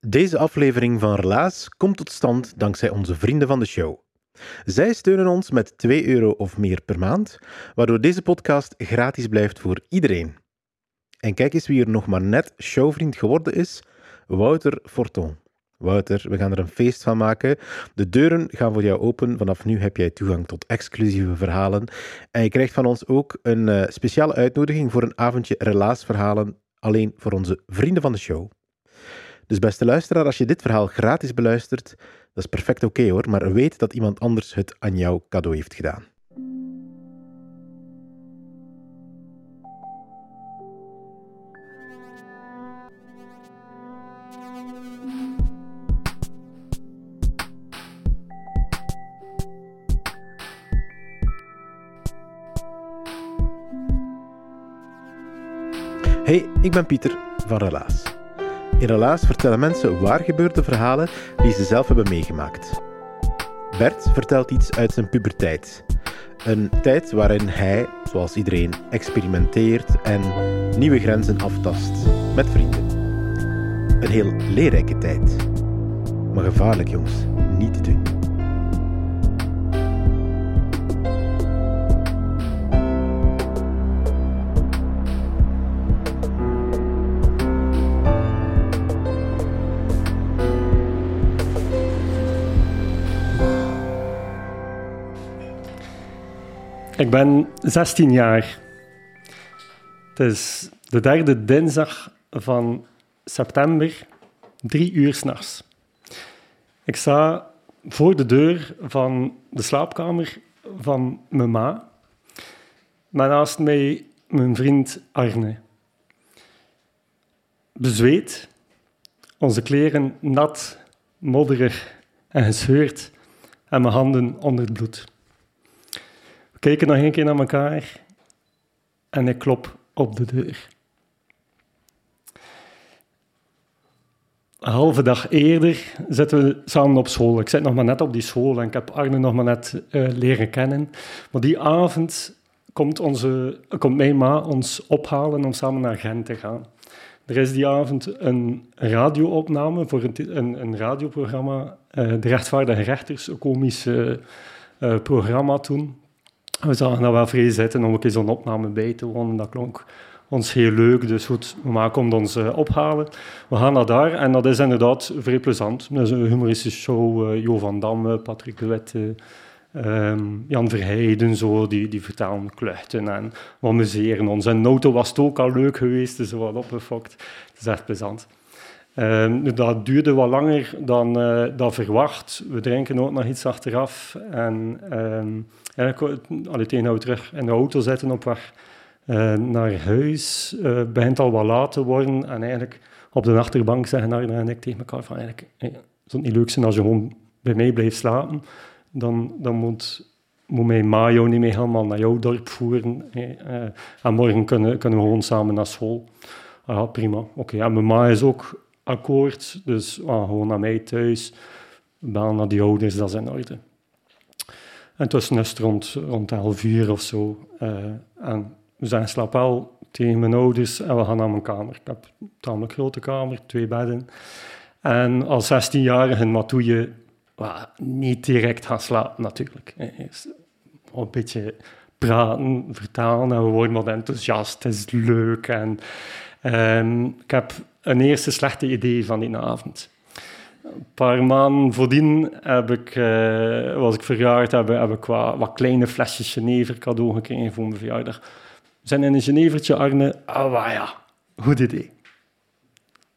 Deze aflevering van Relaas komt tot stand dankzij onze vrienden van de show. Zij steunen ons met 2 euro of meer per maand, waardoor deze podcast gratis blijft voor iedereen. En kijk eens wie er nog maar net showvriend geworden is: Wouter Forton. Wouter, we gaan er een feest van maken. De deuren gaan voor jou open. Vanaf nu heb jij toegang tot exclusieve verhalen. En je krijgt van ons ook een eh, speciale uitnodiging voor een avondje relaasverhalen alleen voor onze vrienden van de show. Dus beste luisteraar, als je dit verhaal gratis beluistert, dat is perfect oké hoor, maar weet dat iemand anders het aan jou cadeau heeft gedaan. Hey, ik ben Pieter van Relaas. In Relaas vertellen mensen waar gebeurde verhalen die ze zelf hebben meegemaakt. Bert vertelt iets uit zijn puberteit. Een tijd waarin hij, zoals iedereen, experimenteert en nieuwe grenzen aftast met vrienden. Een heel leerrijke tijd. Maar gevaarlijk, jongens, niet te doen. Ik ben 16 jaar. Het is de derde dinsdag van september, drie uur s'nachts. Ik sta voor de deur van de slaapkamer van mijn ma. Naast mij mijn vriend Arne. Bezweet, onze kleren nat, modderig en gescheurd en mijn handen onder het bloed. Kijken nog een keer naar elkaar en ik klop op de deur. Een halve dag eerder zitten we samen op school. Ik zit nog maar net op die school en ik heb Arne nog maar net uh, leren kennen. Maar die avond komt, onze, komt mijn ma ons ophalen om samen naar Gent te gaan. Er is die avond een radioopname voor een, een, een radioprogramma, uh, De Rechtvaardige Rechters, een komisch uh, programma toen. We zagen dat wel vrij zitten om een keer zo'n opname bij te wonen. Dat klonk ons heel leuk. Dus goed, mama komt ons uh, ophalen. We gaan naar daar en dat is inderdaad vrij plezant. Dat is een humoristische show. Uh, Jo van Damme, Patrick de Witte, um, Jan Verheijden, zo, die, die vertellen kluchten en we amuseren ons. En auto was het ook al leuk geweest, dus wat opgefokt. Het is echt plezant. Um, dat duurde wat langer dan, uh, verwacht. We drinken ook nog iets achteraf. En um, ja, ik alle tegen we terug in de auto zitten op weg uh, naar huis. Uh, begint al wat laat te worden. En eigenlijk op de achterbank zeggen Arne en ik tegen elkaar van eigenlijk, hey, zou niet leuk zijn als je gewoon bij mij blijft slapen. Dan, dan moet, moet mijn Mayo niet meer helemaal naar jouw dorp voeren. En morgen kunnen, kunnen we gewoon samen naar school. Ah, prima. Oké, en mijn ma is ook akkoord. Dus ah, gewoon naar mij thuis. Bellen naar die ouders, dat is in orde. En het was net rond, rond 11 uur of zo. Uh, en we zijn slaap tegen mijn ouders en we gaan naar mijn kamer. Ik heb een tamelijk grote kamer, twee bedden. En als 16-jarige moet je well, niet direct gaan slapen natuurlijk. Een beetje praten, vertalen en we worden wat enthousiast. Het is leuk. En, um, ik heb een eerste slechte idee van die avond. Een paar maanden voordien heb ik, uh, was ik verjaard, heb, heb ik wat, wat, kleine flesjes Genever cadeau gekregen voor mijn verjaardag. We zijn in een Genevertje, Arne. Ah, oh, ja, goed idee.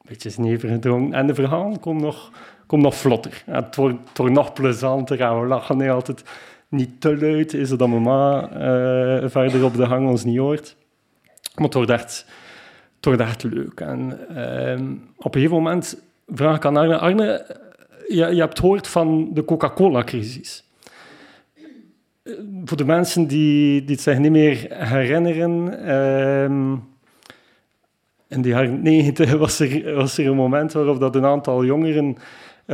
Beetje Genever gedronken. En de verhaal komt nog, komt nog vlotter. Ja, het, wordt, het wordt nog plezanter en we lachen niet altijd niet te luid. Is het dat mama uh, verder op de hang ons niet hoort. Maar het wordt echt, wordt echt leuk. En uh, op een gegeven moment vraag ik aan Arne, Arne je, je hebt gehoord van de Coca-Cola-crisis. voor de mensen die, die het zich niet meer herinneren, ehm, in de jaren 90 was er, was er een moment waarop dat een aantal jongeren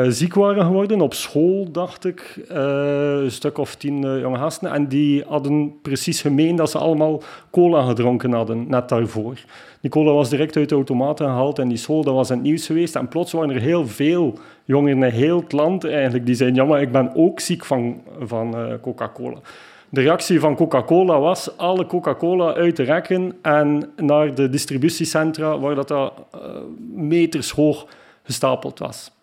ziek waren geworden. Op school, dacht ik, uh, een stuk of tien uh, jonge gasten. En die hadden precies gemeen dat ze allemaal cola gedronken hadden, net daarvoor. Die cola was direct uit de automaten gehaald en die school, dat was in het nieuws geweest. En plots waren er heel veel jongeren in heel het land eigenlijk die zeiden, ja, maar ik ben ook ziek van, van Coca-Cola. De reactie van Coca-Cola was alle Coca-Cola uit te rekken en naar de distributiecentra waar dat, dat meters hoog gestapeld was.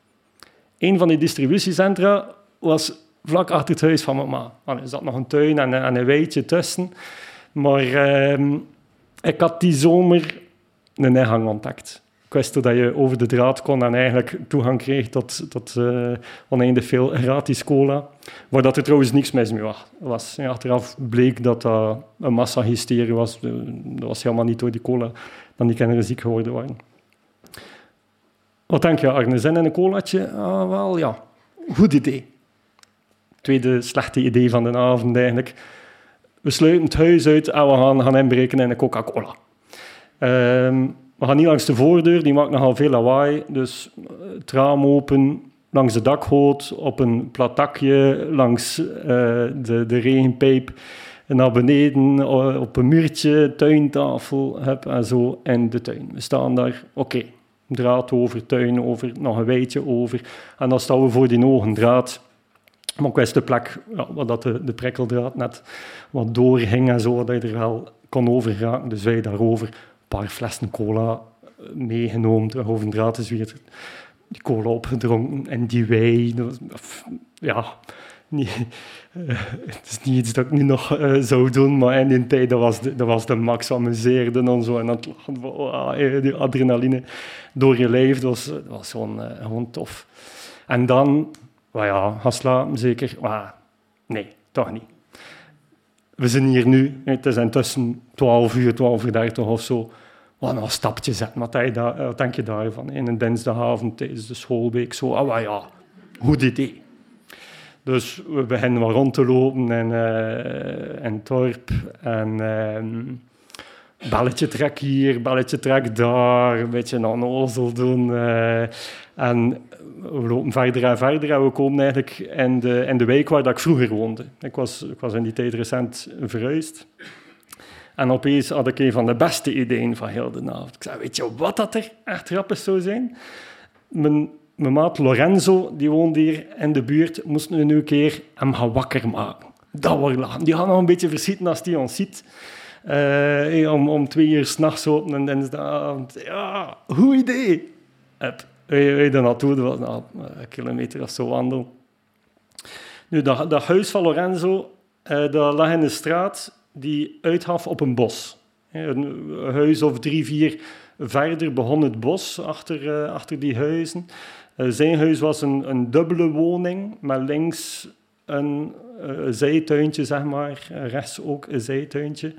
Een van die distributiecentra was vlak achter het huis van mama. Er zat nog een tuin en, en een weidje tussen. Maar uh, ik had die zomer een ingang ontdekt. Ik wist dat je over de draad kon en eigenlijk toegang kreeg tot, tot uh, oneindig veel gratis cola. Waar dat er trouwens niks mis mee was. Ja, achteraf bleek dat dat een massahysterie was. Dat was helemaal niet door die cola dat die kinderen ziek geworden waren. Wat denk je, Arne? Zin in een colaatje? Ah, wel, ja. Goed idee. Tweede slechte idee van de avond eigenlijk. We sluiten het huis uit en we gaan, gaan inbreken in een Coca-Cola. Um, we gaan niet langs de voordeur, die maakt nogal veel lawaai. Dus het raam open, langs de dakgoot, op een plat dakje, langs uh, de, de regenpijp naar beneden, op een muurtje, tuintafel heb, en zo in de tuin. We staan daar, oké draad over, tuin over, nog een weidje over. En dan staan we voor die ogen draad. Maar ook wist de plek ja, waar dat de, de prikkeldraad net wat doorhing en zo, dat je er wel kon over geraken. Dus wij daarover een paar flessen cola eh, meegenomen, terug over draad is weer die cola opgedronken en die wei. Ja, niet, uh, het is niet iets dat ik nu nog uh, zou doen, maar in die tijd dat was de, dat was de max amuseerde en zo. En dan lachen oh, die adrenaline door je lijf, dat was, dat was gewoon, gewoon tof. En dan, well ja, gaan zeker, nee, toch niet. We zijn hier nu, het is intussen 12 uur, 12 uur 30 of zo. Wat een stapje zetten, wat, denk je daarvan? In een dinsdagavond tijdens de schoolweek, zo, ah ja, goed. Dus we beginnen wat rond te lopen in, uh, in het dorp. En uh, balletje trek hier, balletje trek daar. Een beetje een onnozel doen. Uh, en we lopen verder en verder. En we komen eigenlijk in de, in de wijk waar ik vroeger woonde. Ik was, ik was in die tijd recent verhuisd. En opeens had ik een van de beste ideeën van heel de avond. Ik zei, weet je wat dat er echt grappig zou zijn? Mijn mijn maat Lorenzo, die woont hier in de buurt, moesten we nu een keer hem gaan wakker maken. Dat wordt lachen. Die gaat nog een beetje verschieten als hij ons ziet. Uh, om, om twee uur s'nachts open en dinsdagavond. Ja, goed idee. Je daar naartoe, dat was nou, een kilometer of zo wandelen. Nu, dat, huis van Lorenzo, uh, dat lag in de straat die uithaf op een bos. Een huis of drie, vier verder begon het bos achter, achter die huizen. Uh, zijn huis was een, een dubbele woning, met links een uh, zijtuintje, zeg maar, rechts ook een zijtuintje.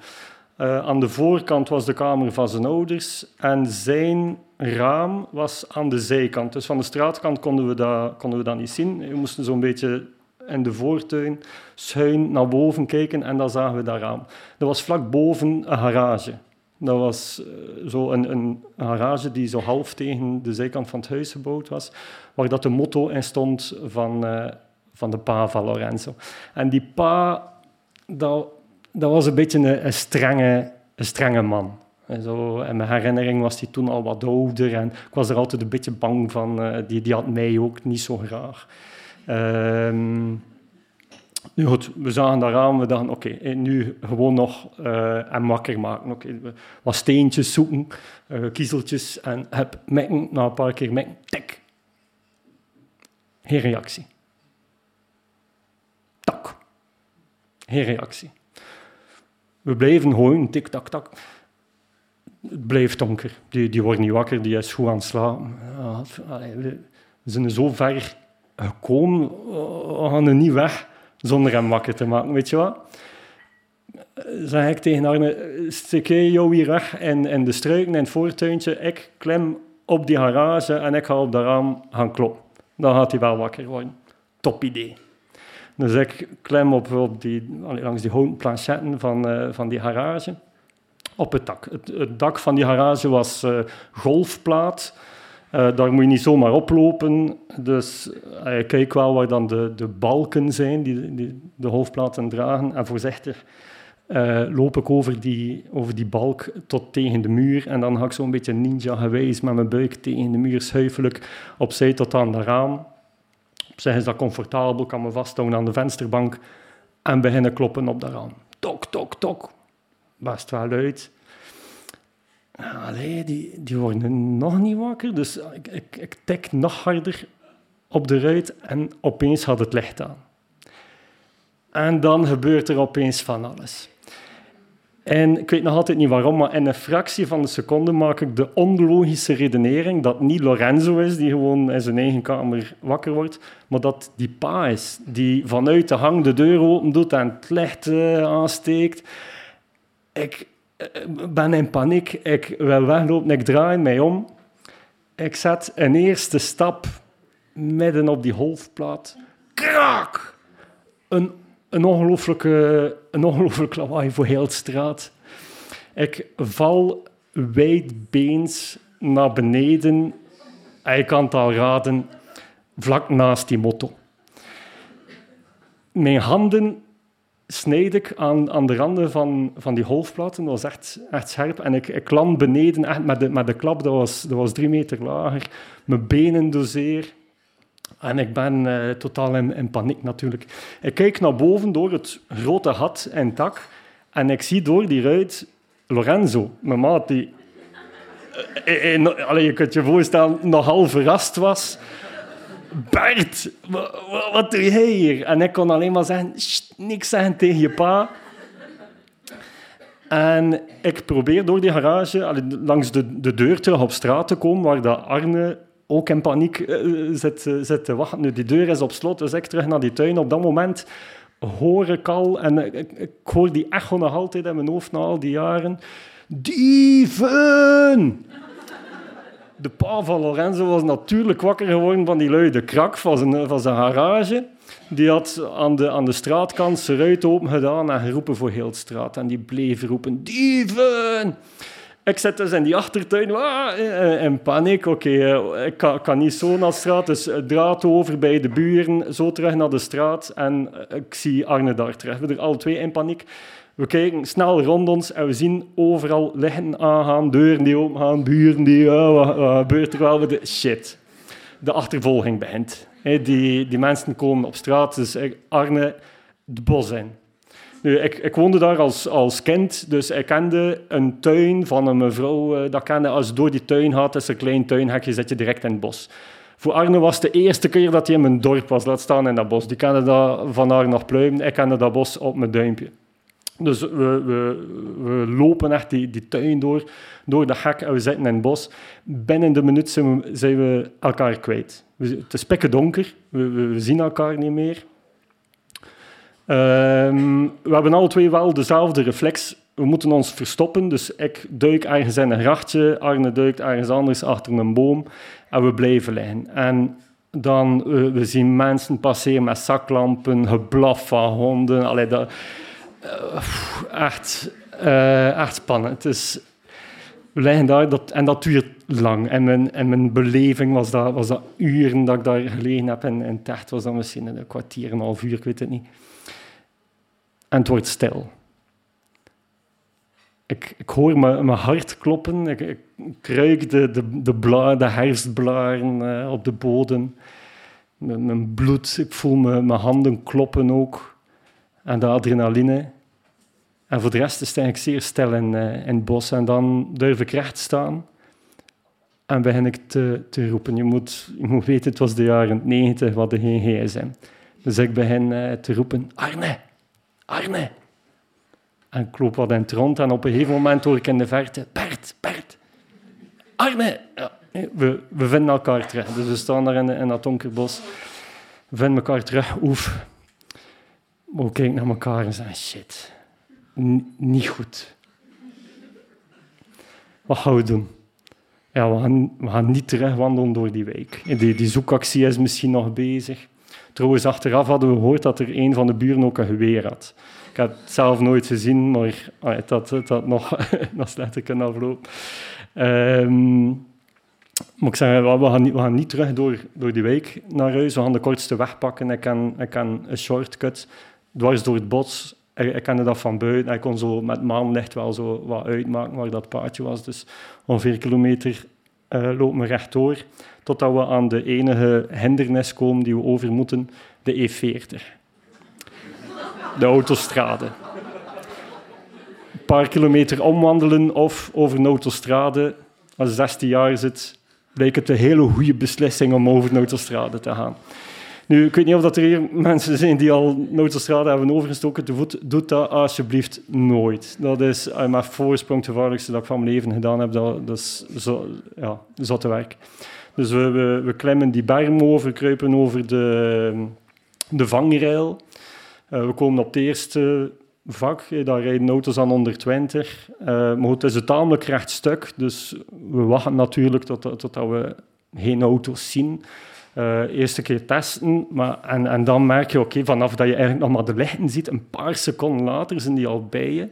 Uh, aan de voorkant was de kamer van zijn ouders en zijn raam was aan de zijkant. Dus van de straatkant konden we dat, konden we dat niet zien. We moesten zo'n beetje in de voortuin schuin naar boven kijken en dan zagen we dat raam. Dat was vlak boven een garage. Dat was uh, zo een, een, garage die zo half tegen de zijkant van het huis gebouwd was, waar dat de motto in stond van, uh, van de pa van Lorenzo. En die pa, dat, dat was een beetje een, een, strenge, een strenge man. En zo, in mijn herinnering was hij toen al wat ouder en ik was er altijd een beetje bang van. Uh, die, die had mij ook niet zo graag. Ehm, nu goed, we zagen daar aan, we dachten, oké, okay, nu gewoon nog uh, en wakker maken. Okay, wat steentjes zoeken, uh, kiezeltjes en heb mekken, na een paar keer mekken, tik. Geen reactie. Tak. Geen reactie. We blijven gewoon tik, tak, tak. Het blijft donker. Die, die wordt niet wakker, die is goed aan het slapen. we zijn zo ver gekomen, we gaan er niet weg zonder hem wakker te maken. Weet je wat? Zeg ik tegen Arne, jij jou hier weg in, de struiken, in het voortuintje. Ik klim op die garage en ik ga op de raam gaan kloppen. Dan gaat hij wel wakker worden. Top idee. Dus ik klem op, op die, langs die houten van, eh, van die garage op het dak. Het, het dak van die garage was eh, golfplaat. Eh, daar moet je niet zomaar oplopen. Dus eh, je kijkt wel waar dan de, de balken zijn die, die de golfplaten dragen. En voorzichtig eh, loop ik over die, over die balk tot tegen de muur. En dan ga ik zo'n beetje ninja gewijs met mijn buik tegen de muur schuifelijk opzij tot aan de raam. Op zich is dat comfortabel, kan me vasthouden aan de vensterbank en beginnen kloppen op de raam. Tok, tok, tok. Best wel luid. Allee, die, die worden nog niet wakker, dus ik, ik, ik tik nog harder op de ruit en opeens gaat het licht aan. En dan gebeurt er opeens van alles. En ik weet nog altijd niet waarom, maar in een fractie van een seconde maak ik de onlogische redenering dat niet Lorenzo is die gewoon in zijn eigen kamer wakker wordt, maar dat die pa is die vanuit de hang de deur open doet en het licht uh, aansteekt. Ik ben in paniek, ik wil weglopen, ik draai mij om. Ik zet een eerste stap midden op die golfplaat. Krak! Een een een ongelooflijk lawaai voor heel de straat. Ik val wijdbeens naar beneden. Hij kan het al raden, vlak naast die motto. Mijn handen snijd ik aan, aan de randen van, van die golfplaten. Dat was echt, echt scherp. En ik, ik land beneden echt met, de, met de klap, dat was, dat was drie meter lager. Mijn benen doseer. En ik ben uh, totaal in, paniek natuurlijk. Ik kijk naar boven door het grote gat en tak en ik zie door die ruit Lorenzo, mijn maat, die... Uh, je kunt je voorstellen, nogal verrast was. Bert, wat doe jij hier? En ik kon alleen maar zeggen, niks zeggen tegen je pa. En ik probeer door die garage langs de, de deur terug op straat te komen, waar dat Arne ook in paniek uh, zit, uh, zit te wachten. Nu, die deur is op slot, dus ik terug naar die tuin. Op dat moment hoor ik al, en ik, ik hoor die echo nog altijd in mijn hoofd na al die jaren. Dieven! De pa van Lorenzo was natuurlijk wakker geworden van die luide krak van zijn, van zijn garage. Die had aan de, aan de straatkant zijn ruit open gedaan en geroepen voor heel de straat. En die bleef roepen, dieven! Ik zit dus in die achtertuin, ah, in paniek. Oké, okay, ik kan, kan, niet zo naar de straat, dus draad over bij de buren, zo terug naar de straat. En ik zie Arne daar terug. We zijn alle twee in paniek. We kijken snel rond ons en we zien overal liggen aangaan, deuren die opengaan, buren die, wat, gebeurt er wel? Shit. De achtervolging begint. Die, die mensen komen op straat, dus Arne het bos in. Nu, ik, ik woonde daar als, als kind, dus ik kende een tuin van een mevrouw. Uh, dat kende, als je door die tuin gaat, is een klein tuinhekje, zit je direct in het bos. Voor Arne was het de eerste keer dat hij in mijn dorp was, laat staan in dat bos. Die kende dat van haar nog pluimen, ik kende dat bos op mijn duimpje. Dus we, we, we lopen echt die, die tuin door, door de hek en we zitten in het bos. Binnen de minuut zijn we elkaar kwijt. Het is pikken donker, we, we zien elkaar niet meer. Um, we hebben alle twee wel dezelfde reflex. We moeten ons verstoppen, dus ik duik ergens in een grachtje, Arne duikt ergens anders achter een boom en we blijven liggen. En dan, we zien mensen passeren met zaklampen, geblaf van honden. Allee, dat, uh, echt, uh, echt spannend. Dus we liggen daar en dat duurt lang. En mijn, en mijn beleving was dat, was dat uren dat ik daar gelegen heb. En, echt was dat misschien een kwartier, een half uur, ik weet het niet. En het wordt stil. Ik, ik hoor mijn hart kloppen. Ik, ik, ik ruik de, de, de, bla, de herfstblaren uh, op de bodem. Mijn, mijn bloed, ik voel mijn, mijn handen kloppen ook. En de adrenaline. En voor de rest sta ik zeer stil in, uh, in het bos. En dan durf ik recht staan. En begin ik te, roepen. Je moet, je moet weten, het was de jaren 90, we hadden geen gsm. Dus ik begin uh, te roepen, Arne, Arne. En ik loop wat in het rond en op een gegeven moment hoor ik in de verte, Bert, Bert, Arne. Ja, we, we vinden elkaar terug. Dus we staan daar in, in dat donker bos. We vinden elkaar terug. Oef. We kijken naar elkaar en zeggen, shit, niet goed. Wat gaan we doen? Ja, we gaan, we gaan niet terug wandelen door die wijk. Die, die zoekactie is misschien nog bezig. Trouwens, achteraf hadden we gehoord dat er een van de buren ook een geweer had. Ik heb het zelf nooit gezien, maar ah, dat dat nog, nog slechter kunnen aflopen. Um, moet ik zeggen, we gaan niet, we gaan niet terug door, door die week naar huis. We gaan de kortste weg pakken. Ik kan, ik kan een shortcut dwars door het bos. Ik, ik kende dat van buiten. Ik kon zo met maanlicht wel zo wat uitmaken waar dat paardje was. Dus ongeveer een kilometer uh, lopen we rechtdoor. Totdat we aan de enige hindernis komen die we over moeten. De E40. De autostrade. Een paar kilometer omwandelen of over een autostrade. Als 16 jaar zit, bleek het een hele goede beslissing om over de autostrade te gaan. Nu, ik weet niet of dat er hier mensen zijn die al autostrade hebben overgestoken te voet. Doe dat alsjeblieft nooit. Dat is uh, mijn voorsprong het gevaarlijkste dat ik van mijn leven gedaan heb. Dat, dat is zo, ja, zotte werk. Dus we, we, klimmen die berm over, kruipen over de, de vangrail. Uh, we komen op het eerste vak, daar rijden auto's aan 120. Uh, maar goed, het is een tamelijk recht stuk, dus we wachten natuurlijk totdat tot we geen auto's zien. Uh, eerste keer testen, maar, en, en dan merk je, oké, vanaf dat je eigenlijk nog maar de lichten ziet, een paar seconden later zijn die al bij je.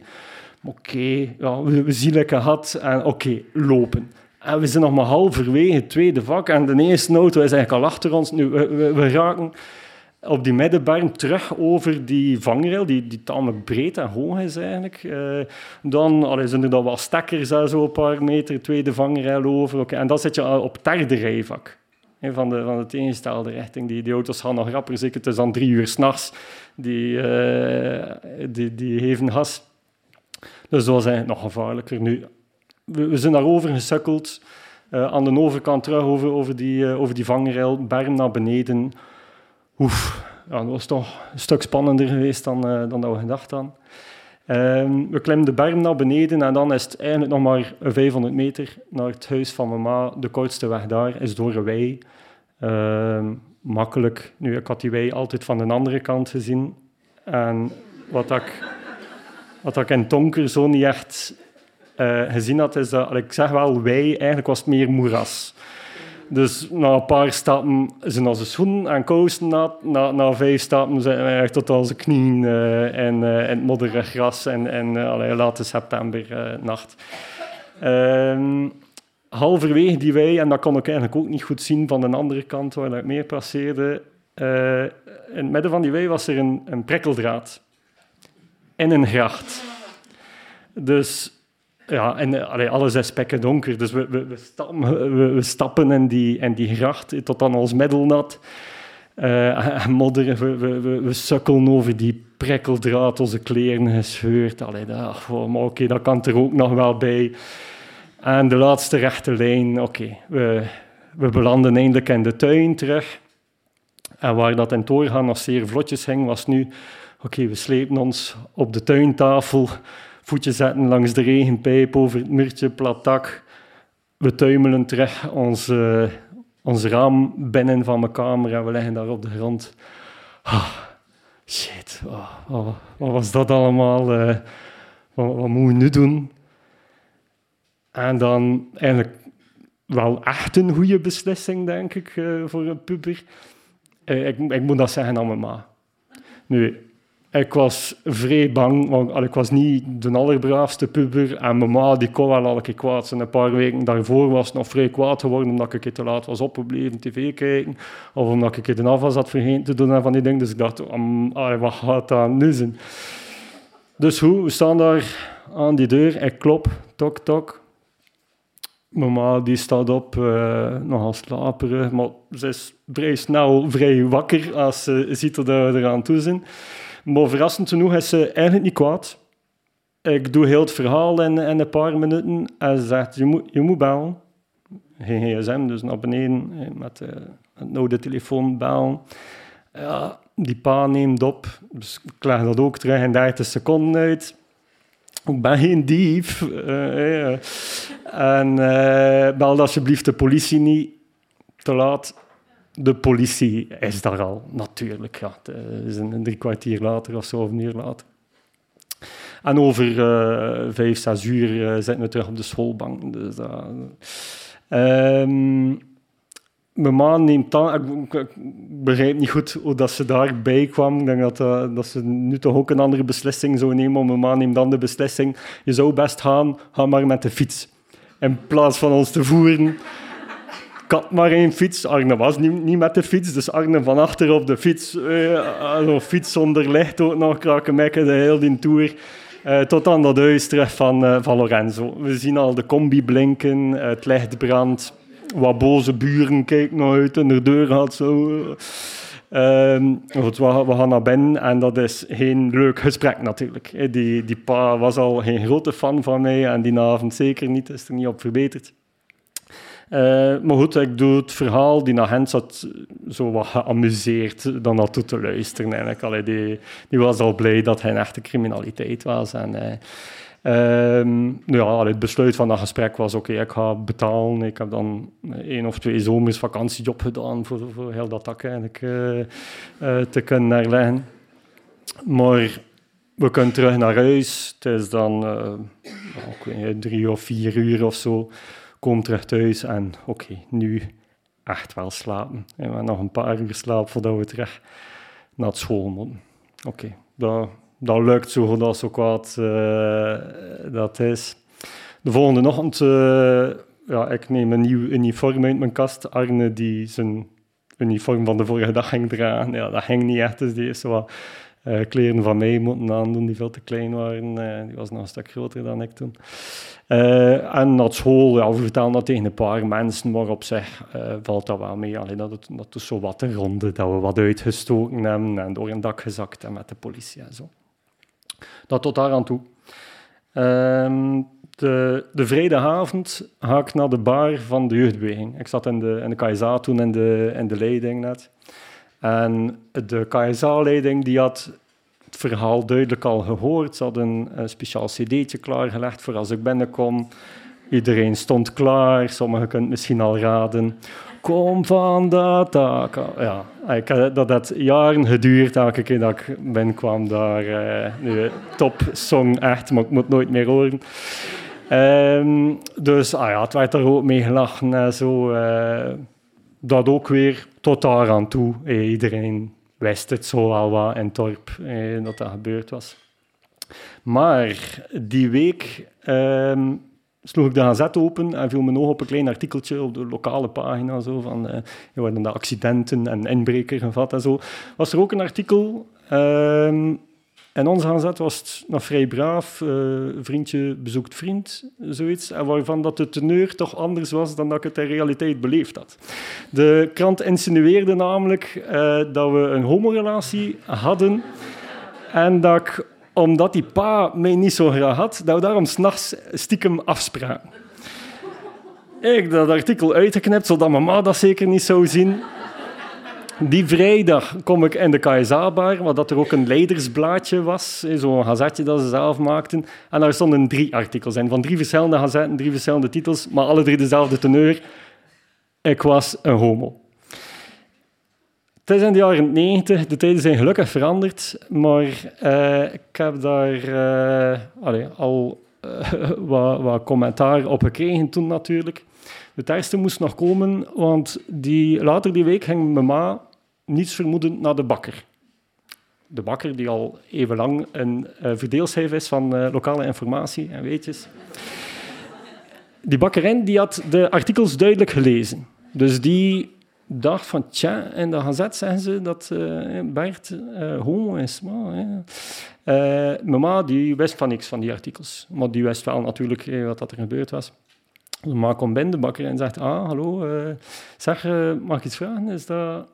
Oké, ja, we, we zien lekker gehad en oké, lopen. En we zijn nog maar halverwege het tweede vak en de eerste auto is eigenlijk al achter ons. Nu, we, we, raken op die middenberm terug over die vangrail, die, die tamelijk breed en hoog is eigenlijk. Uh, dan zijn er dan wel stekkers, zo een paar meter, tweede vangrail over. En dan zit je op derde rijvak. Van, de, van de tegenstelde richting. Die, die auto's gaan nog rapper, zeker het is dan drie uur s'nachts. Die, uh, die, die geven gas. Dus dat was eigenlijk nog gevaarlijker. Nu, we, we zijn daarover gesukkeld. Uh, aan de overkant terug over, over, die, over die vangrail, berm naar beneden oef, ja, dat was toch een stuk spannender geweest dan, uh, dan dat we gedacht hadden. Um, we klimmen de berm naar beneden en dan is het eigenlijk nog maar 500 meter naar het huis van mama. De kortste weg daar is door een wei. Um, makkelijk. Nu, ik had die wei altijd van de andere kant gezien. En wat ik, wat ik in donker zo niet echt uh, gezien had, is dat, ik zeg wel wei, eigenlijk was het meer moeras. Dus na een paar stappen zijn onze schoenen en kousen nat. Na, vijf stappen zijn we echt tot onze knieën uh, en, uh, het modderige gras en, en uh, late septembernacht. Ehm, halverwege die wei, en dat kon ik eigenlijk ook niet goed zien van de andere kant waar ik meer passeerde, in het midden van die wei was er een, een prikkeldraad in een gracht. Dus ja, en eh, allee, alles is spekken donker. Dus we, we, we, stappen, we, stappen in die, in die gracht tot aan ons middelnat. Uh, modderen, we, we, we, sukkelen over die prikkeldraad, onze kleren gescheurd. Allee, dat, oh, maar oké, dat kan er ook nog wel bij. En de laatste rechte lijn, oké, we, we belanden eindelijk in de tuin terug. En waar dat in doorgaan nog zeer vlotjes ging, was nu... Oké, we slepen ons op de tuintafel voetje zetten langs de regenpijp over het muurtje, plat dak. We tuimelen terug ons, uh, ons raam binnen van mijn kamer en we liggen daar op de grond. Ah, shit, oh, wat was dat allemaal? Uh, wat, wat moeten we nu doen? En dan eigenlijk wel echt een goede beslissing, denk ik, uh, voor een puber. ik, ik moet dat zeggen aan mijn ma. Nu, ik was vrij bang, want ik was niet de allerbraafste puber. En mijn ma die kon wel elke keer kwaad zijn. Een paar weken daarvoor was het nog vrij kwaad geworden omdat ik te laat was opgebleven tv kijken. Of omdat ik de afwas had vergeten te doen en van die dingen. Dus ik dacht, wat gaat dat nu zijn? Dus hoe, we staan daar aan die deur. Ik klop, tok, tok. Mama die staat op, uh, nogal slaperig, maar ze is vrij snel vrij wakker als ze ziet dat we eraan toe zijn. Maar verrassend genoeg is ze eigenlijk niet kwaad. Ik doe heel het verhaal in, in een paar minuten en ze zegt, je moet, je moet bellen. Geen gsm, dus naar beneden met, uh, met nou de telefoon bellen. Die pa neemt op, dus ik leg dat ook terug in 30 seconden uit. Ik ben geen dief. Uh, En uh, bel alsjeblieft de politie niet. Te laat de politie is daar al, natuurlijk. Ja. Is een drie kwartier later of zo, of een uur later. En over uh, vijf, zes uur uh, zitten we terug op de schoolbank. Dus, uh, um, mijn ma neemt dan... Ik, begrijp niet goed hoe dat ze daarbij kwam. Ik denk dat, eh, dat ze nu toch ook een andere beslissing zou nemen. Maar mijn ma neemt dan de beslissing. Je zou best gaan, ga maar met de fiets. In plaats van ons te voeren. Had maar één fiets. Arne was niet, niet met de fiets. Dus Arne van achter op de fiets. eh, Zo'n fiets zonder licht ook nog krakenmekken de hele tour. Eh, tot aan dat huis van, eh, van Lorenzo. We zien al de combi blinken, eh, het licht brandt. Wat boze buren kijken naar uit en de deur gaat zo. Ehm, we, gaan naar binnen en dat is geen leuk gesprek natuurlijk. Eh, Die, die pa was al geen grote fan van mij en die avond zeker niet, is er niet op verbeterd. Eh, maar goed, ik doe het verhaal. Die agent zat zo wat geamuseerd dan naartoe te luisteren. Eigenlijk. Allee, die, die was al blij dat hij een echte criminaliteit was. En, ehm, nou ja, allee, het besluit van dat gesprek was: oké, ik ga betalen. Ik heb dan één of twee zomers vakantiejob gedaan voor, voor heel dat tak eigenlijk eh, eh, te kunnen herleggen. Maar we kunnen terug naar huis. Het is dan ja, ik weet niet, drie of vier uur of zo. Kom terug thuis en oké, nu echt wel slapen. En we hebben nog een paar uur slaap voordat we terug naar school moeten. Oké, dat, dat lukt zo goed als zo kwaad eh, dat is. De volgende ochtend, eh, ja, ik neem een nieuw uniform uit mijn kast. Arne die zijn uniform van de vorige dag ging dragen. Ja, dat ging niet echt, dus die zo wat eh, kleren van mij moeten aandoen die veel te klein waren. Eh, die was nog een stuk groter dan ik toen. Eh, en naar school, ja, we vertellen dat tegen een paar mensen, maar op zich valt dat wel mee. Alleen dat, dat is zo wat de ronde, dat we wat uitgestoken hebben en door een dak gezakt en met de politie en zo. Dat tot daar aan toe. Ehm, de, de vrijdagavond ga ik naar de bar van de jeugdbeweging. Ik zat in de, in de KSA toen in de, in de leiding net. En de KSA-leiding die had het verhaal duidelijk al gehoord. Ze hadden een speciaal cd'tje klaargelegd voor als ik binnenkom. Iedereen stond klaar. Sommigen kunnen het misschien al raden. Kom van dat. Ja, ik, heb- dat had jaren geduurd elke keer dat ik binnenkwam daar. eh nu, top song echt, maar ik moet nooit meer horen. Ehm, dus ah ja, het werd er ook mee gelachen en zo. eh, dat ook weer tot daar aan toe. Eh, iedereen wist het zo al wat in het dorp eh, dat dat gebeurd was. Maar die week ehm, sloeg ik de gazet open en viel mijn oog op een klein artikeltje op de lokale pagina zo, van eh, worden de accidenten en inbreker gevat en zo. Was er ook een artikel ehm, in onze gazet was het nog vrij braaf, eh, vriendje bezoekt vriend, zoiets, en waarvan dat de teneur toch anders was dan dat ik het in realiteit beleefd had. De krant insinueerde namelijk eh, dat we een homorelatie hadden en dat ik, omdat die pa mij niet zo graag had, dat we daarom s'nachts stiekem afspraken. Ik dat artikel uitgeknipt, zodat mama dat zeker niet zou zien. Die vrijdag kom ik in de KSA-bar, waar dat er ook een leidersblaadje was, zo'n gazetje dat ze zelf maakten. En daar stonden drie artikels in, van drie verschillende gazetten, drie verschillende titels, maar alle drie dezelfde teneur. Ik was een homo. Het is in de jaren 90, de tijden zijn gelukkig veranderd, maar eh, ik heb daar eh, al eh, wat, wat commentaar op gekregen toen natuurlijk. Het ergste moest nog komen, want die, later die week ging mijn ma niets vermoedend naar de bakker. De bakker die al even lang een uh, verdeelschijf is van uh, lokale informatie en weetjes. Die bakkerin die had de artikels duidelijk gelezen. Dus die dacht van, tja, in de gazet zeggen ze dat uh, Bert homo is. Maar, mama die wist van niks van die artikels. Maar die wist wel natuurlijk eh, wat dat er gebeurd was. De ma komt binnen, de bakker, en zegt, ah, hallo, zeg, mag ik iets vragen? Is dat,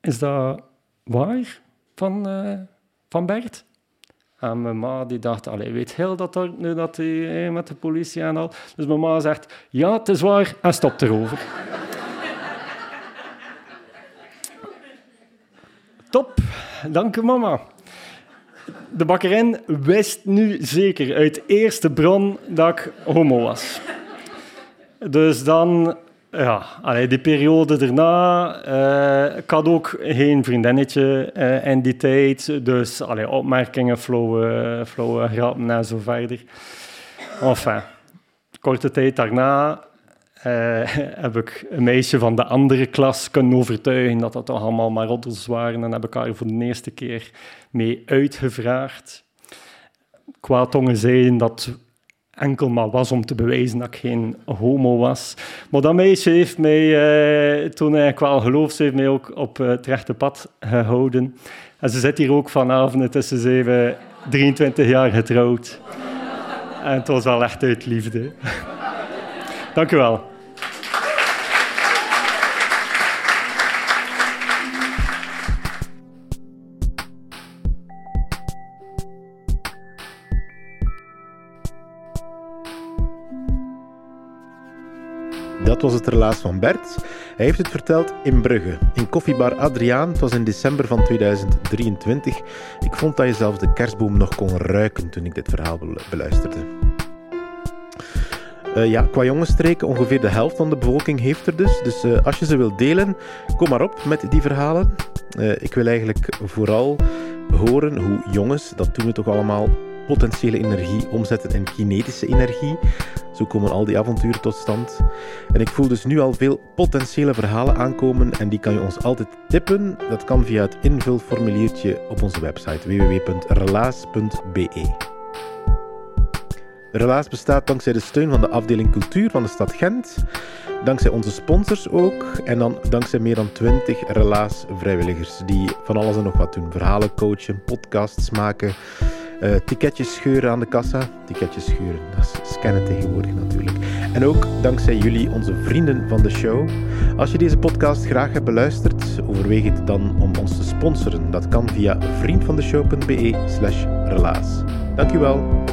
is dat waar van, van Bert? En mijn ma die dacht, allee, weet heel dat, er, nu dat hij met de politie en al. Dus mijn ma zegt, ja, het is waar, en stopt erover. Top, dank u mama. De bakkerin wist nu zeker uit eerste bron dat ik homo was. Dus dan, ja, allee, die periode daarna, uh, ik had ook geen vriendinnetje uh, in die tijd, dus allee, opmerkingen, flauwe, flauwe grappen en zo verder. Enfin, korte tijd daarna eh, heb ik een meisje van de andere klas kunnen overtuigen dat dat toch allemaal maar roddels waren en heb ik haar voor de eerste keer mee uitgevraagd. Kwaadtongen zeiden dat enkel maar was om te bewijzen dat ik geen homo was. Maar dat meisje heeft mij, uh, toen ik wel geloofd, heeft mij ook op uh, het rechte pad gehouden. En ze zit hier ook vanavond, het is ze 23 jaar getrouwd. En het was wel echt uit liefde. Dank u wel. Dat was het relaas van Bert. Hij heeft het verteld in Brugge, in koffiebar Adriaan. Het was in december van 2023. Ik vond dat je zelfs de kerstboom nog kon ruiken toen ik dit verhaal beluisterde. Uh, ja, qua jongensstreken, ongeveer de helft van de bevolking heeft er dus. Dus uh, als je ze wilt delen, kom maar op met die verhalen. Uh, ik wil eigenlijk vooral horen hoe jongens, dat doen we toch allemaal, potentiële energie omzetten in kinetische energie. Zo komen al die avonturen tot stand. En ik voel dus nu al veel potentiële verhalen aankomen en die kan je ons altijd tippen. Dat kan via het invulformuliertje op onze website www.relaas.be. Relaas bestaat dankzij de steun van de afdeling cultuur van de stad Gent, dankzij onze sponsors ook en dan dankzij meer dan 20 Relaas vrijwilligers die van alles en nog wat doen. Verhalen coachen, podcasts maken, uh, ticketjes scheuren aan de kassa. Ticketjes scheuren, dat is scannen tegenwoordig natuurlijk. En ook dankzij jullie, onze vrienden van de show. Als je deze podcast graag hebt beluisterd, overweeg het dan om ons te sponsoren. Dat kan via vriendvandeshow.be slash relaas. Dankjewel.